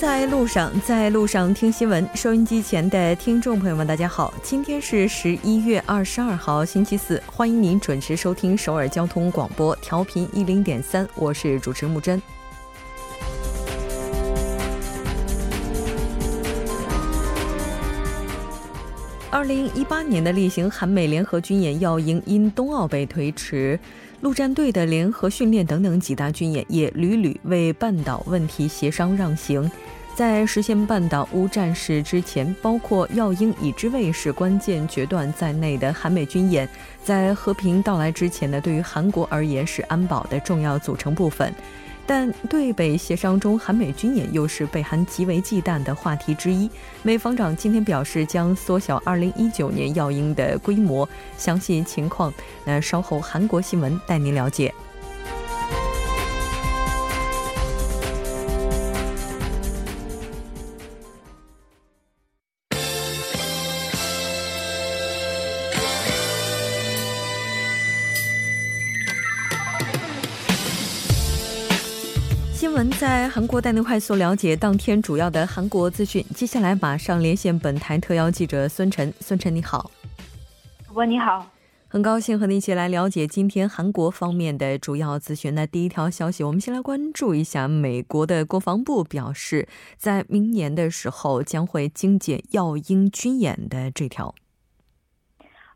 在路上，在路上听新闻。收音机前的听众朋友们，大家好，今天是十一月二十二号，星期四，欢迎您准时收听首尔交通广播，调频一零点三，我是主持木真。二零一八年的例行韩美联合军演要鹰因冬奥被推迟，陆战队的联合训练等等几大军演也屡屡为半岛问题协商让行。在实现半岛无战事之前，包括耀英已知卫士关键决断在内的韩美军演，在和平到来之前呢，对于韩国而言是安保的重要组成部分。但对北协商中，韩美军演又是北韩极为忌惮的话题之一。美方长今天表示，将缩小2019年要鹰的规模。详细情况，那稍后韩国新闻带您了解。新闻在韩国带您快速了解当天主要的韩国资讯。接下来马上连线本台特邀记者孙晨。孙晨你好，主播你好，很高兴和你一起来了解今天韩国方面的主要资讯。那第一条消息，我们先来关注一下美国的国防部表示，在明年的时候将会精简要英军演的这条。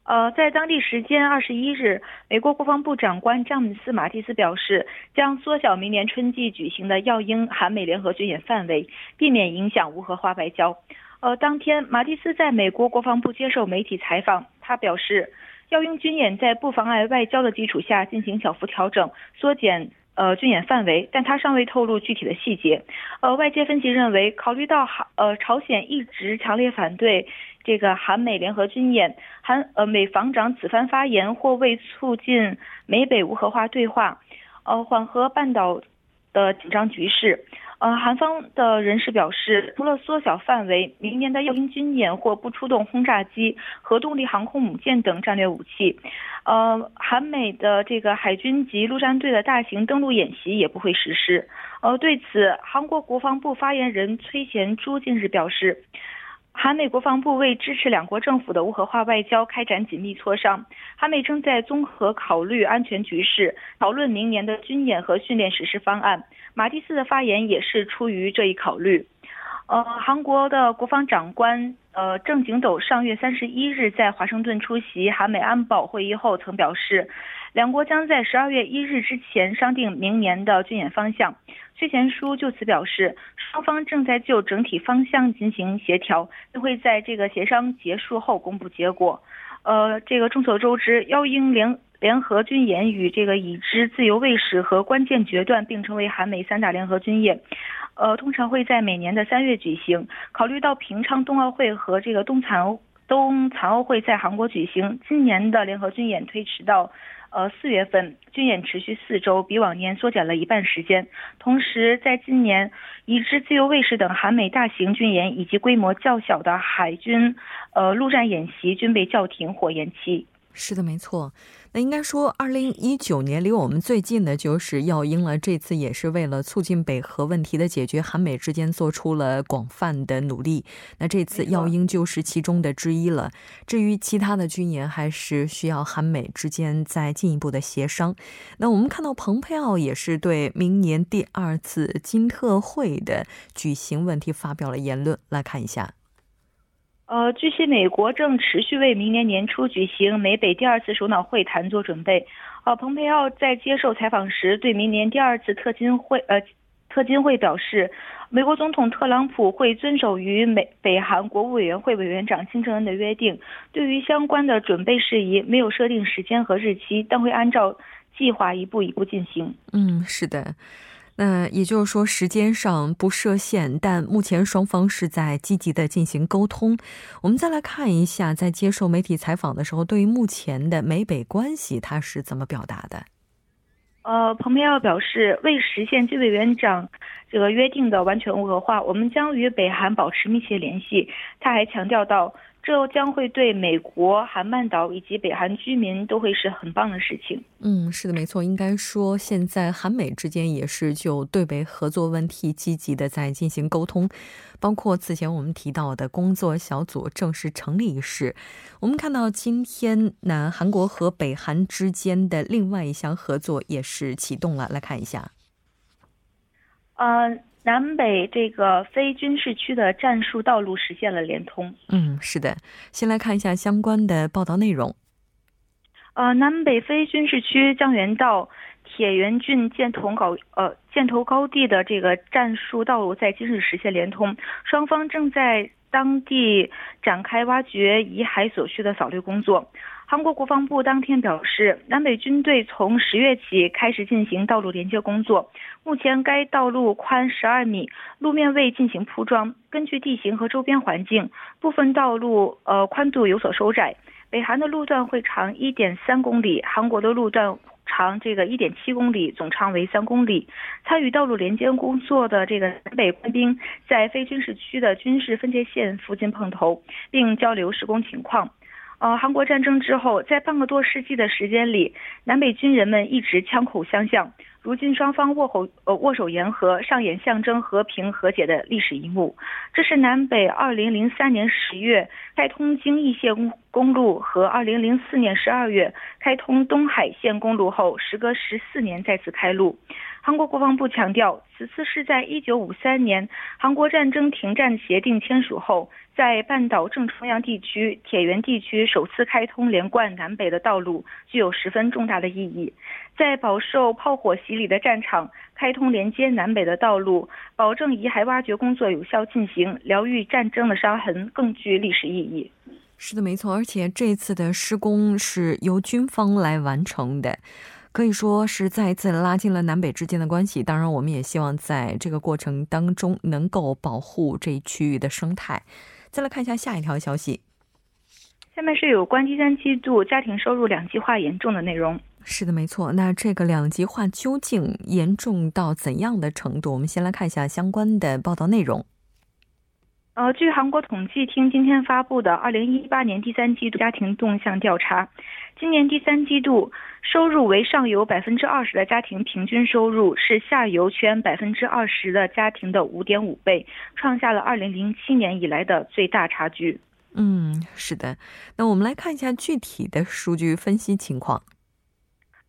呃，在当地时间二十一日，美国国防部长官詹姆斯·马蒂斯表示，将缩小明年春季举行的耀英韩美联合军演范围，避免影响无核化外交。呃，当天，马蒂斯在美国国防部接受媒体采访，他表示，要鹰军演在不妨碍外交的基础下进行小幅调整，缩减呃军演范围，但他尚未透露具体的细节。呃，外界分析认为，考虑到韩呃朝鲜一直强烈反对。这个韩美联合军演，韩呃美防长此番发言或为促进美北无核化对话，呃缓和半岛的紧张局势。呃，韩方的人士表示，除了缩小范围，明年的要鹰军演或不出动轰炸机、核动力航空母舰等战略武器。呃，韩美的这个海军及陆战队的大型登陆演习也不会实施。呃，对此，韩国国防部发言人崔贤洙近日表示。韩美国防部为支持两国政府的无核化外交开展紧密磋商，韩美正在综合考虑安全局势，讨论明年的军演和训练实施方案。马蒂斯的发言也是出于这一考虑。呃，韩国的国防长官呃郑景斗上月三十一日在华盛顿出席韩美安保会议后曾表示。两国将在十二月一日之前商定明年的军演方向。崔贤书就此表示，双方正在就整体方向进行协调，并会在这个协商结束后公布结果。呃，这个众所周知，邀鹰联联合军演与这个已知自由卫士和关键决断并称为韩美三大联合军演。呃，通常会在每年的三月举行。考虑到平昌冬奥会和这个冬残冬残奥会在韩国举行，今年的联合军演推迟到。呃，四月份军演持续四周，比往年缩减了一半时间。同时，在今年，已知自由卫士等韩美大型军演以及规模较小的海军呃陆战演习均被叫停或延期。是的，没错。那应该说，二零一九年离我们最近的就是耀英了。这次也是为了促进北核问题的解决，韩美之间做出了广泛的努力。那这次耀英就是其中的之一了。至于其他的军演，还是需要韩美之间再进一步的协商。那我们看到，蓬佩奥也是对明年第二次金特会的举行问题发表了言论。来看一下。呃，据悉，美国正持续为明年年初举行美北第二次首脑会谈做准备。呃，蓬佩奥在接受采访时对明年第二次特金会呃特金会表示，美国总统特朗普会遵守与美北韩国务委员会委员长金正恩的约定，对于相关的准备事宜没有设定时间和日期，但会按照计划一步一步进行。嗯，是的。那也就是说，时间上不设限，但目前双方是在积极的进行沟通。我们再来看一下，在接受媒体采访的时候，对于目前的美北关系，他是怎么表达的？呃，蓬佩奥表示，为实现金委员长这个约定的完全无核化，我们将与北韩保持密切联系。他还强调到，这将会对美国、韩半岛以及北韩居民都会是很棒的事情。嗯，是的，没错。应该说，现在韩美之间也是就对北合作问题积极的在进行沟通，包括此前我们提到的工作小组正式成立一事。我们看到今天，那韩国和北韩之间的另外一项合作也是启动了。来看一下。呃。南北这个非军事区的战术道路实现了连通。嗯，是的。先来看一下相关的报道内容。呃，南北非军事区江原道铁原郡箭头高呃箭头高地的这个战术道路在今日实现连通，双方正在当地展开挖掘遗骸所需的扫掠工作。韩国国防部当天表示，南北军队从十月起开始进行道路连接工作。目前该道路宽十二米，路面未进行铺装。根据地形和周边环境，部分道路呃宽度有所收窄。北韩的路段会长一点三公里，韩国的路段长这个一点七公里，总长为三公里。参与道路连接工作的这个南北官兵在非军事区的军事分界线附近碰头，并交流施工情况。呃，韩国战争之后，在半个多世纪的时间里，南北军人们一直枪口相向。如今双方握手呃握手言和，上演象征和平和解的历史一幕。这是南北2003年十月开通京义线公路和2004年十二月开通东海线公路后，时隔十四年再次开路。韩国国防部强调，此次是在1953年韩国战争停战协定签署后，在半岛正中央地区铁原地区首次开通连贯南北的道路，具有十分重大的意义。在饱受炮火洗礼的战场开通连接南北的道路，保证遗骸挖掘工作有效进行，疗愈战争的伤痕，更具历史意义。是的，没错，而且这次的施工是由军方来完成的。可以说是再一次拉近了南北之间的关系。当然，我们也希望在这个过程当中能够保护这一区域的生态。再来看一下下一条消息。下面是有关第三季度家庭收入两极化严重的内容。是的，没错。那这个两极化究竟严重到怎样的程度？我们先来看一下相关的报道内容。呃，据韩国统计厅今天发布的《二零一八年第三季度家庭动向调查》，今年第三季度收入为上游百分之二十的家庭平均收入是下游圈百分之二十的家庭的五点五倍，创下了二零零七年以来的最大差距。嗯，是的。那我们来看一下具体的数据分析情况。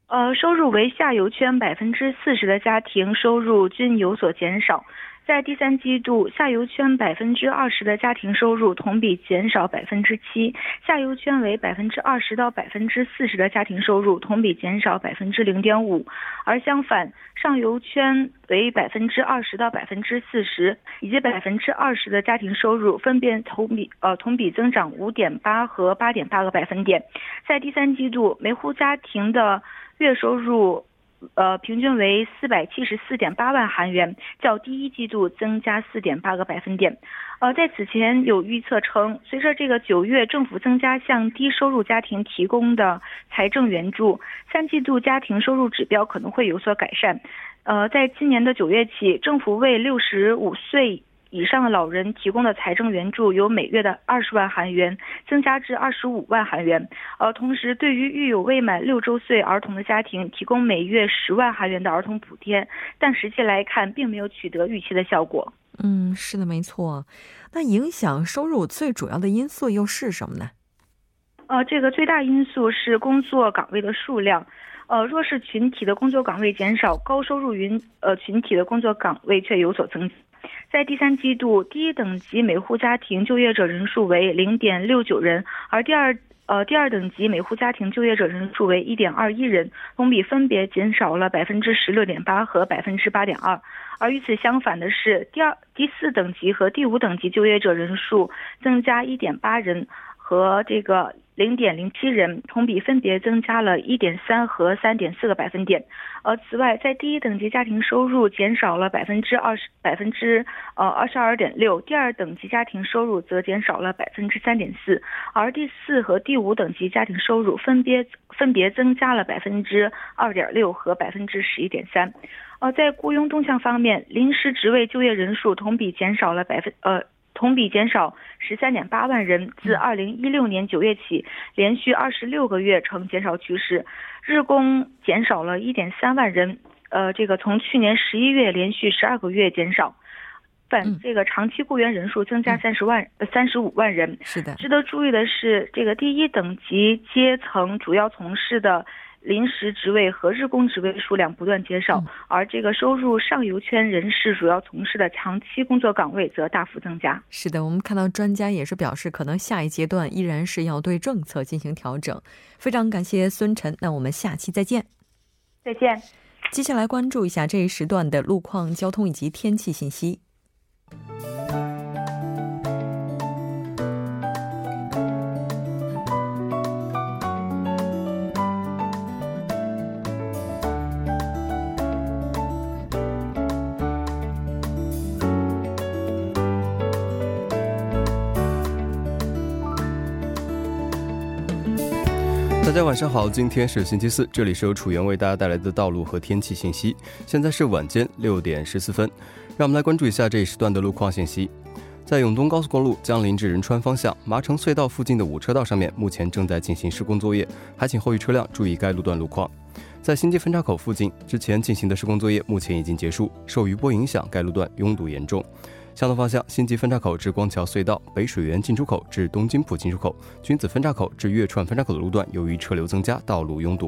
呃，收入为下游圈百分之四十的家庭收入均有所减少。在第三季度，下游圈百分之二十的家庭收入同比减少百分之七；下游圈为百分之二十到百分之四十的家庭收入同比减少百分之零点五。而相反，上游圈为百分之二十到百分之四十以及百分之二十的家庭收入分别同比呃同比增长五点八和八点八个百分点。在第三季度，每户家庭的月收入。呃，平均为四百七十四点八万韩元，较第一季度增加四点八个百分点。呃，在此前有预测称，随着这个九月政府增加向低收入家庭提供的财政援助，三季度家庭收入指标可能会有所改善。呃，在今年的九月起，政府为六十五岁。以上的老人提供的财政援助由每月的二十万韩元增加至二十五万韩元，呃，同时对于育有未满六周岁儿童的家庭提供每月十万韩元的儿童补贴，但实际来看并没有取得预期的效果。嗯，是的，没错。那影响收入最主要的因素又是什么呢？呃，这个最大因素是工作岗位的数量，呃，弱势群体的工作岗位减少，高收入云呃群体的工作岗位却有所增加。在第三季度，第一等级每户家庭就业者人数为零点六九人，而第二呃第二等级每户家庭就业者人数为一点二一人，同比分别减少了百分之十六点八和百分之八点二。而与此相反的是，第二、第四等级和第五等级就业者人数增加一点八人和这个。零点零七人，同比分别增加了一点三和三点四个百分点。呃，此外，在第一等级家庭收入减少了百分之二十百分之呃二十二点六，第二等级家庭收入则减少了百分之三点四，而第四和第五等级家庭收入分别分别增加了百分之二点六和百分之十一点三。呃，在雇佣动向方面，临时职位就业人数同比减少了百分呃。同比减少十三点八万人，自二零一六年九月起，连续二十六个月呈减少趋势。日工减少了一点三万人，呃，这个从去年十一月连续十二个月减少。本这个长期雇员人数增加三十万呃三十五万人。是的。值得注意的是，这个第一等级阶层主要从事的。临时职位和日工职位数量不断减少，而这个收入上游圈人士主要从事的长期工作岗位则大幅增加。是的，我们看到专家也是表示，可能下一阶段依然是要对政策进行调整。非常感谢孙晨，那我们下期再见。再见。接下来关注一下这一时段的路况、交通以及天气信息。大家晚上好，今天是星期四，这里是由楚源为大家带来的道路和天气信息。现在是晚间六点十四分，让我们来关注一下这一时段的路况信息。在永东高速公路江林至仁川方向麻城隧道附近的五车道上面，目前正在进行施工作业，还请后续车辆注意该路段路况。在新街分岔口附近，之前进行的施工作业目前已经结束，受余波影响，该路段拥堵严重。相同方向，新集分岔口至光桥隧道、北水源进出口至东京浦进出口、君子分岔口至月川分岔口的路段，由于车流增加，道路拥堵。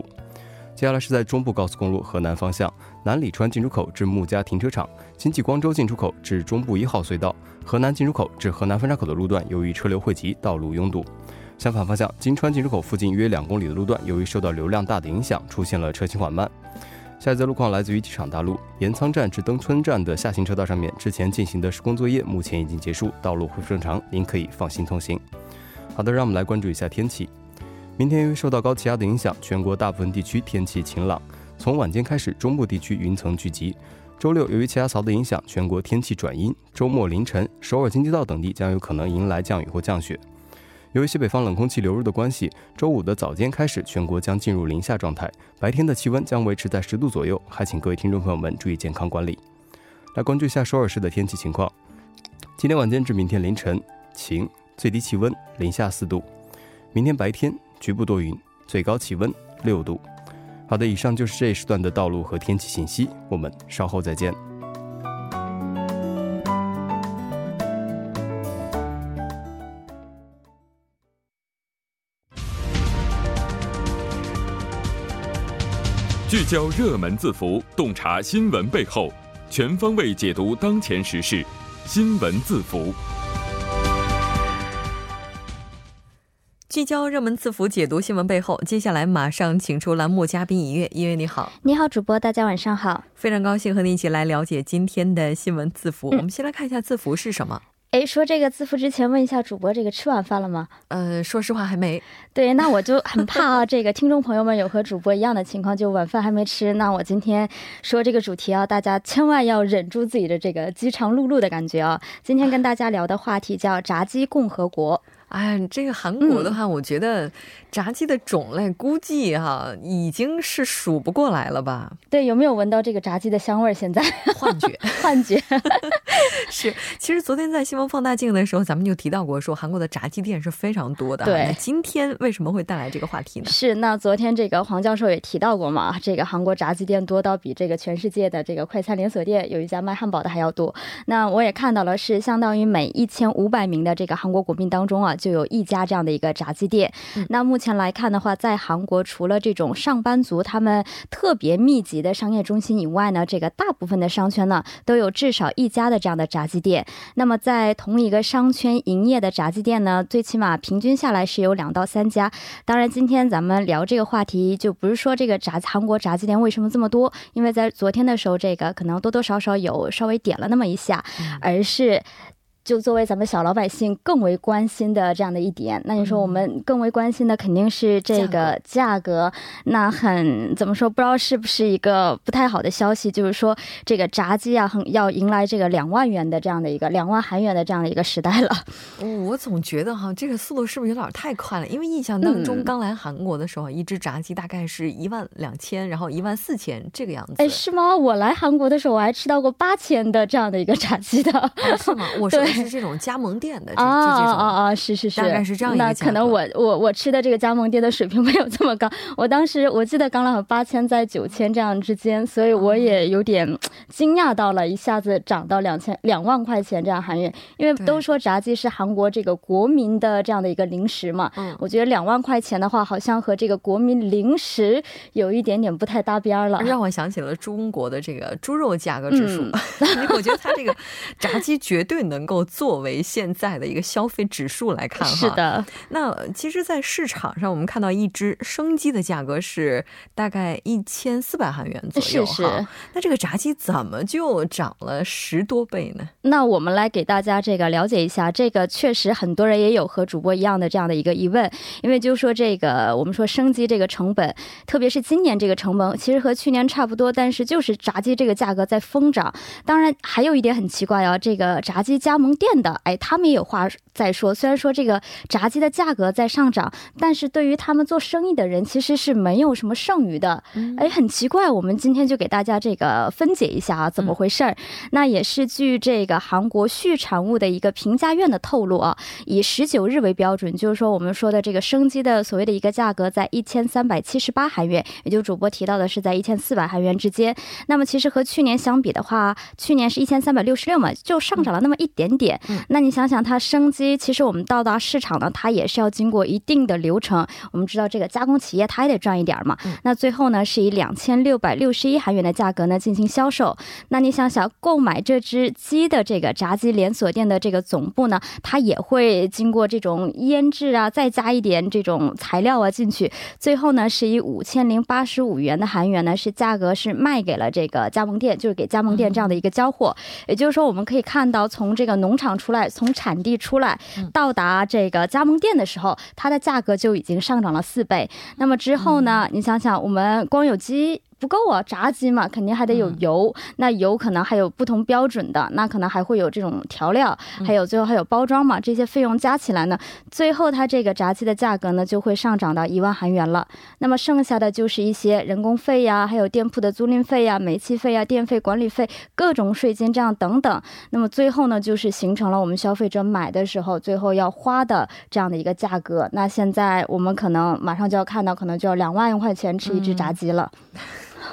接下来是在中部高速公路河南方向，南礼川进出口至木家停车场、经济光州进出口至中部一号隧道、河南进出口至河南分岔口的路段，由于车流汇集，道路拥堵。相反方向，金川进出口附近约两公里的路段，由于受到流量大的影响，出现了车行缓慢。下一则路况来自于机场大路盐仓站至登村站的下行车道上面，之前进行的施工作业目前已经结束，道路恢复正常，您可以放心通行。好的，让我们来关注一下天气。明天由于受到高气压的影响，全国大部分地区天气晴朗，从晚间开始，中部地区云层聚集。周六由于气压槽的影响，全国天气转阴。周末凌晨，首尔京畿道等地将有可能迎来降雨或降雪。由于西北方冷空气流入的关系，周五的早间开始，全国将进入零下状态，白天的气温将维持在十度左右，还请各位听众朋友们注意健康管理。来关注一下首尔市的天气情况：今天晚间至明天凌晨晴，最低气温零下四度；明天白天局部多云，最高气温六度。好的，以上就是这一时段的道路和天气信息，我们稍后再见。聚焦热门字符，洞察新闻背后，全方位解读当前时事。新闻字符，聚焦热门字符，解读新闻背后。接下来马上请出栏目嘉宾一月，一月你好，你好，主播，大家晚上好，非常高兴和你一起来了解今天的新闻字符。我们先来看一下字符是什么。哎，说这个字符之前，问一下主播，这个吃晚饭了吗？呃，说实话还没。对，那我就很怕啊，这个听众朋友们有和主播一样的情况，就晚饭还没吃。那我今天说这个主题啊，大家千万要忍住自己的这个饥肠辘辘的感觉啊。今天跟大家聊的话题叫炸鸡共和国。哎，这个韩国的话，我觉得炸鸡的种类估计哈已经是数不过来了吧？对，有没有闻到这个炸鸡的香味儿？现在幻觉，幻觉 是。其实昨天在新闻放大镜的时候，咱们就提到过，说韩国的炸鸡店是非常多的。对，今天为什么会带来这个话题呢？是，那昨天这个黄教授也提到过嘛，这个韩国炸鸡店多到比这个全世界的这个快餐连锁店有一家卖汉堡的还要多。那我也看到了，是相当于每一千五百名的这个韩国国民当中啊。就有一家这样的一个炸鸡店。那目前来看的话，在韩国除了这种上班族他们特别密集的商业中心以外呢，这个大部分的商圈呢都有至少一家的这样的炸鸡店。那么在同一个商圈营业的炸鸡店呢，最起码平均下来是有两到三家。当然，今天咱们聊这个话题，就不是说这个炸韩国炸鸡店为什么这么多，因为在昨天的时候，这个可能多多少少有稍微点了那么一下，而是。就作为咱们小老百姓更为关心的这样的一点，那你说我们更为关心的肯定是这个价格。那很怎么说？不知道是不是一个不太好的消息？就是说这个炸鸡啊，很要迎来这个两万元的这样的一个两万韩元的这样的一个时代了。我总觉得哈，这个速度是不是有点太快了？因为印象当中刚来韩国的时候，一只炸鸡大概是一万两千，然后一万四千这个样子。哎，是吗？我来韩国的时候，我还吃到过八千的这样的一个炸鸡的。是吗？我说。是这种加盟店的啊啊啊！是是是，大概是这样一个那可能我我我吃的这个加盟店的水平没有这么高。我当时我记得刚好八千在九千这样之间，所以我也有点惊讶到了，一下子涨到两千两万块钱这样韩元。因为都说炸鸡是韩国这个国民的这样的一个零食嘛，嗯，我觉得两万块钱的话，好像和这个国民零食有一点点不太搭边了。让我想起了中国的这个猪肉价格指数，我觉得它这个炸鸡绝对能够作为现在的一个消费指数来看哈。是的，那其实，在市场上我们看到一只生鸡的价格是大概一千四百韩元左右哈。那这个炸鸡怎么就涨了十多倍呢？那我们来给大家这个了解一下，这个确实很多人也有和主播一样的这样的一个疑问，因为就说这个我们说生鸡这个成本，特别是今年这个成本其实和去年差不多，但是就是炸鸡这个价格在疯涨。当然还有一点很奇怪哦，这个炸鸡加盟店的，哎，他们也有话在说。虽然说这个炸鸡的价格在上涨，但是对于他们做生意的人其实是没有什么剩余的。哎，很奇怪，我们今天就给大家这个分解一下啊，怎么回事儿？那也是据这个韩国畜产物的一个评价院的透露啊，以十九日为标准，就是说我们说的这个生鸡的所谓的一个价格在一千三百七十八韩元，也就主播提到的是在一千四百韩元之间。那么其实和去年相比的话，去年是一千三百六十六嘛，就上涨了那么一点点。那你想想，它生鸡其实我们到达市场呢，它也是要经过一定的流程。我们知道这个加工企业它也得赚一点嘛。那最后呢，是以两千六百六十一韩元的价格呢进行销售。那你想想，购买这只鸡的这个炸鸡连锁店的这个总部呢，它也会经过这种腌制啊，再加一点这种材料啊进去，最后呢是以五千零八十五元的韩元呢是价格是卖给了这个加盟店，就是给加盟店这样的一个交货。也就是说，我们可以看到，从这个农场出来，从产地出来，到达这个加盟店的时候，它的价格就已经上涨了四倍。那么之后呢，你想想，我们光有鸡。不够啊，炸鸡嘛，肯定还得有油。那油可能还有不同标准的，那可能还会有这种调料，还有最后还有包装嘛，这些费用加起来呢，最后它这个炸鸡的价格呢就会上涨到一万韩元了。那么剩下的就是一些人工费呀，还有店铺的租赁费呀、煤气费呀、电费、管理费、各种税金这样等等。那么最后呢，就是形成了我们消费者买的时候最后要花的这样的一个价格。那现在我们可能马上就要看到，可能就要两万块钱吃一只炸鸡了。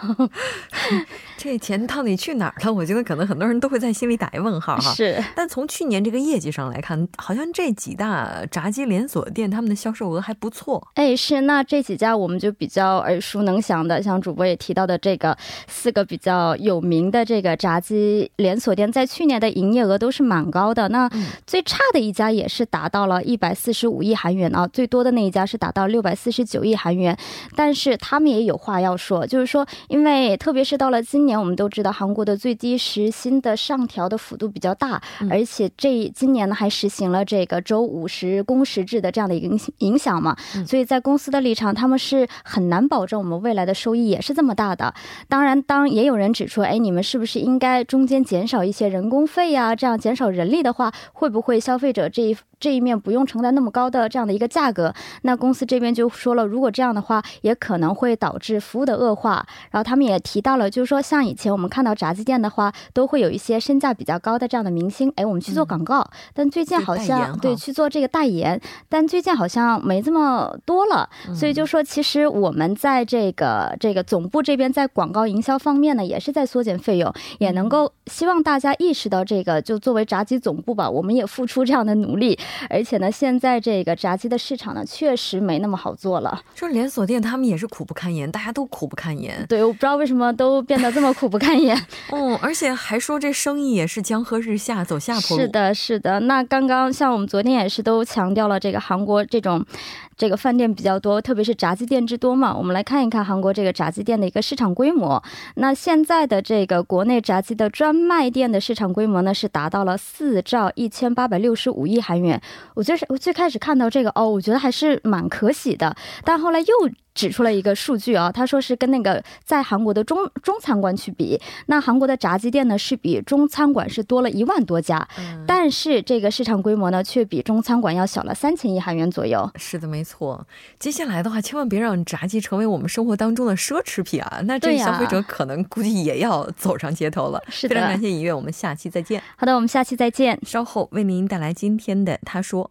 这钱到底去哪儿了？我觉得可能很多人都会在心里打一问号哈。是，但从去年这个业绩上来看，好像这几大炸鸡连锁店他们的销售额还不错。哎，是，那这几家我们就比较耳熟能详的，像主播也提到的这个四个比较有名的这个炸鸡连锁店，在去年的营业额都是蛮高的。那最差的一家也是达到了一百四十五亿韩元啊，最多的那一家是达到六百四十九亿韩元。但是他们也有话要说，就是说。因为特别是到了今年，我们都知道韩国的最低时薪的上调的幅度比较大，而且这今年呢还实行了这个周五十工时制的这样的一个影影响嘛，所以在公司的立场，他们是很难保证我们未来的收益也是这么大的。当然，当也有人指出，哎，你们是不是应该中间减少一些人工费呀？这样减少人力的话，会不会消费者这一？这一面不用承担那么高的这样的一个价格，那公司这边就说了，如果这样的话，也可能会导致服务的恶化。然后他们也提到了，就是说像以前我们看到炸鸡店的话，都会有一些身价比较高的这样的明星，哎，我们去做广告。但最近好像对去做这个代言，但最近好像没这么多了。所以就说，其实我们在这个这个总部这边在广告营销方面呢，也是在缩减费用，也能够希望大家意识到这个，就作为炸鸡总部吧，我们也付出这样的努力。而且呢，现在这个炸鸡的市场呢，确实没那么好做了。说连锁店他们也是苦不堪言，大家都苦不堪言。对，我不知道为什么都变得这么苦不堪言。哦，而且还说这生意也是江河日下，走下坡路。是的，是的。那刚刚像我们昨天也是都强调了这个韩国这种。这个饭店比较多，特别是炸鸡店之多嘛。我们来看一看韩国这个炸鸡店的一个市场规模。那现在的这个国内炸鸡的专卖店的市场规模呢，是达到了四兆一千八百六十五亿韩元。我最是我最开始看到这个哦，我觉得还是蛮可喜的。但后来又指出了一个数据啊，他说是跟那个在韩国的中中餐馆去比，那韩国的炸鸡店呢是比中餐馆是多了一万多家，但是这个市场规模呢却比中餐馆要小了三千亿韩元左右。是的，没错。接下来的话，千万别让炸鸡成为我们生活当中的奢侈品啊！那这消费者可能估计也要走上街头了。是的，非常感谢尹月，我们下期再见。好的，我们下期再见。稍后为您带来今天的他说。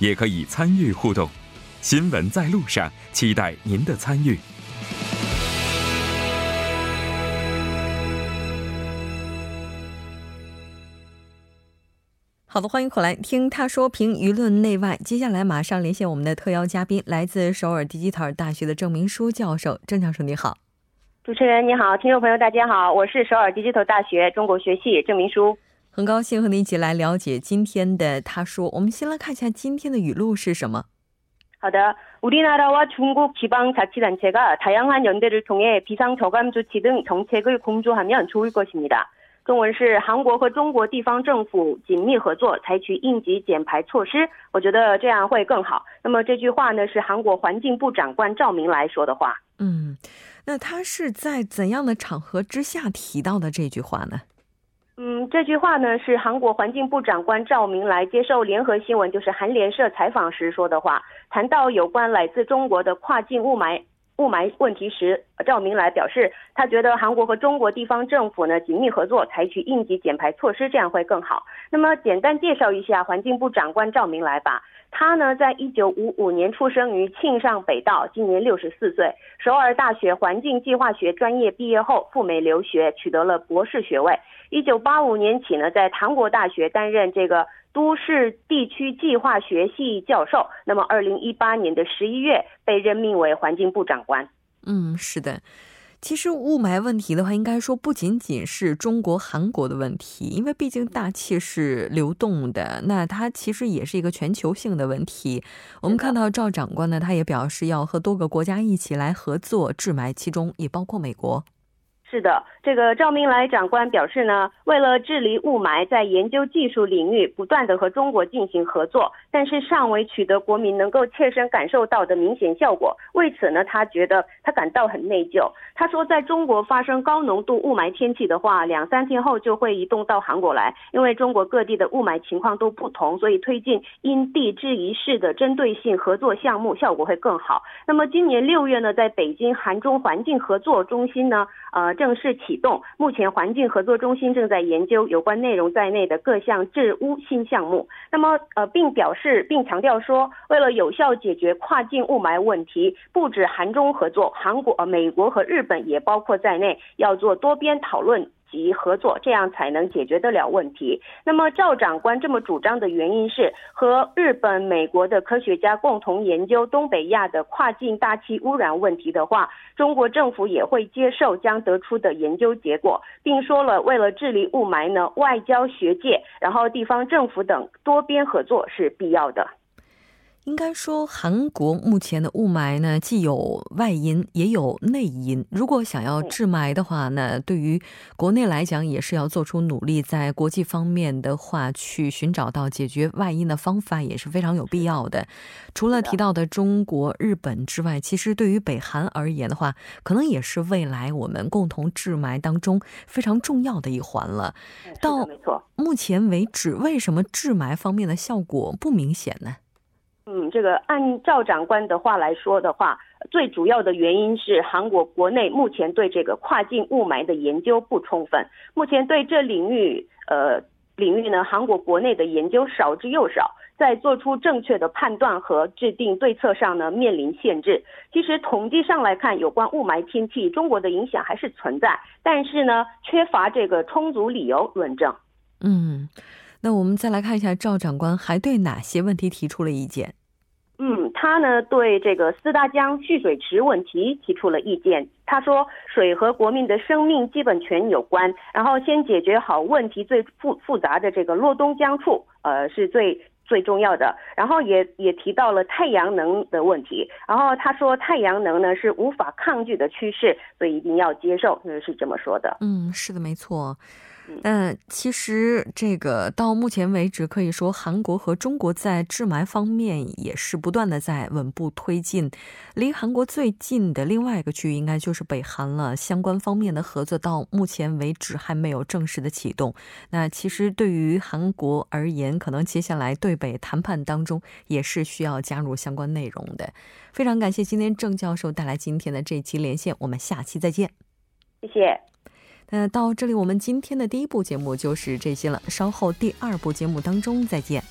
也可以参与互动，新闻在路上，期待您的参与。好的，欢迎回来听他说评舆论内外。接下来马上连线我们的特邀嘉宾，来自首尔迪吉特尔大学的郑明书教授。郑教授你好，主持人你好，听众朋友大家好，我是首尔迪吉特尔大学中国学系郑明书。很高兴和你一起来了解今天的他说。我们先来看一下今天的语录是什么。好的，우리나라와중국지방자치단체가다양한연대를통해비상저감조치등정책을공조하면좋을것입니다中文是韩国和中国地方政府紧密合作，采取应急减排措施。我觉得这样会更好。那么这句话呢，是韩国环境部长官赵明来说的话。嗯，那他是在怎样的场合之下提到的这句话呢？ 嗯，这句话呢是韩国环境部长官赵明来接受联合新闻，就是韩联社采访时说的话。谈到有关来自中国的跨境雾霾雾霾问题时，赵明来表示，他觉得韩国和中国地方政府呢紧密合作，采取应急减排措施，这样会更好。那么，简单介绍一下环境部长官赵明来吧。他呢，在一九五五年出生于庆尚北道，今年六十四岁。首尔大学环境计划学专业毕业后赴美留学，取得了博士学位。一九八五年起呢，在韩国大学担任这个都市地区计划学系教授。那么，二零一八年的十一月被任命为环境部长官。嗯，是的。其实雾霾问题的话，应该说不仅仅是中国、韩国的问题，因为毕竟大气是流动的，那它其实也是一个全球性的问题。我们看到赵长官呢，他也表示要和多个国家一起来合作治霾，其中也包括美国。是的，这个赵明来长官表示呢，为了治理雾霾，在研究技术领域不断的和中国进行合作，但是尚未取得国民能够切身感受到的明显效果。为此呢，他觉得他感到很内疚。他说，在中国发生高浓度雾霾天气的话，两三天后就会移动到韩国来，因为中国各地的雾霾情况都不同，所以推进因地制宜式的针对性合作项目效果会更好。那么今年六月呢，在北京韩中环境合作中心呢，呃。正式启动，目前环境合作中心正在研究有关内容在内的各项治污新项目。那么，呃，并表示并强调说，为了有效解决跨境雾霾问题，不止韩中合作，韩国、美国和日本也包括在内，要做多边讨论。及合作，这样才能解决得了问题。那么赵长官这么主张的原因是，和日本、美国的科学家共同研究东北亚的跨境大气污染问题的话，中国政府也会接受将得出的研究结果，并说了，为了治理雾霾呢，外交、学界，然后地方政府等多边合作是必要的。应该说，韩国目前的雾霾呢，既有外因也有内因。如果想要治霾的话呢，对于国内来讲，也是要做出努力，在国际方面的话，去寻找到解决外因的方法，也是非常有必要的。除了提到的中国、日本之外，其实对于北韩而言的话，可能也是未来我们共同治霾当中非常重要的一环了。到目前为止，为什么治霾方面的效果不明显呢？嗯，这个按赵长官的话来说的话，最主要的原因是韩国国内目前对这个跨境雾霾的研究不充分。目前对这领域，呃，领域呢，韩国国内的研究少之又少，在做出正确的判断和制定对策上呢，面临限制。其实统计上来看，有关雾霾天气中国的影响还是存在，但是呢，缺乏这个充足理由论证。嗯，那我们再来看一下赵长官还对哪些问题提出了意见。嗯他呢对这个四大江蓄水池问题提出了意见。他说，水和国民的生命基本权有关，然后先解决好问题最复复杂的这个洛东江处，呃，是最最重要的。然后也也提到了太阳能的问题。然后他说，太阳能呢是无法抗拒的趋势，所以一定要接受，是这么说的。嗯，是的，没错。嗯，其实这个到目前为止，可以说韩国和中国在治霾方面也是不断的在稳步推进。离韩国最近的另外一个区域，应该就是北韩了。相关方面的合作到目前为止还没有正式的启动。那其实对于韩国而言，可能接下来对北谈判当中也是需要加入相关内容的。非常感谢今天郑教授带来今天的这期连线，我们下期再见。谢谢。那到这里，我们今天的第一部节目就是这些了。稍后第二部节目当中再见。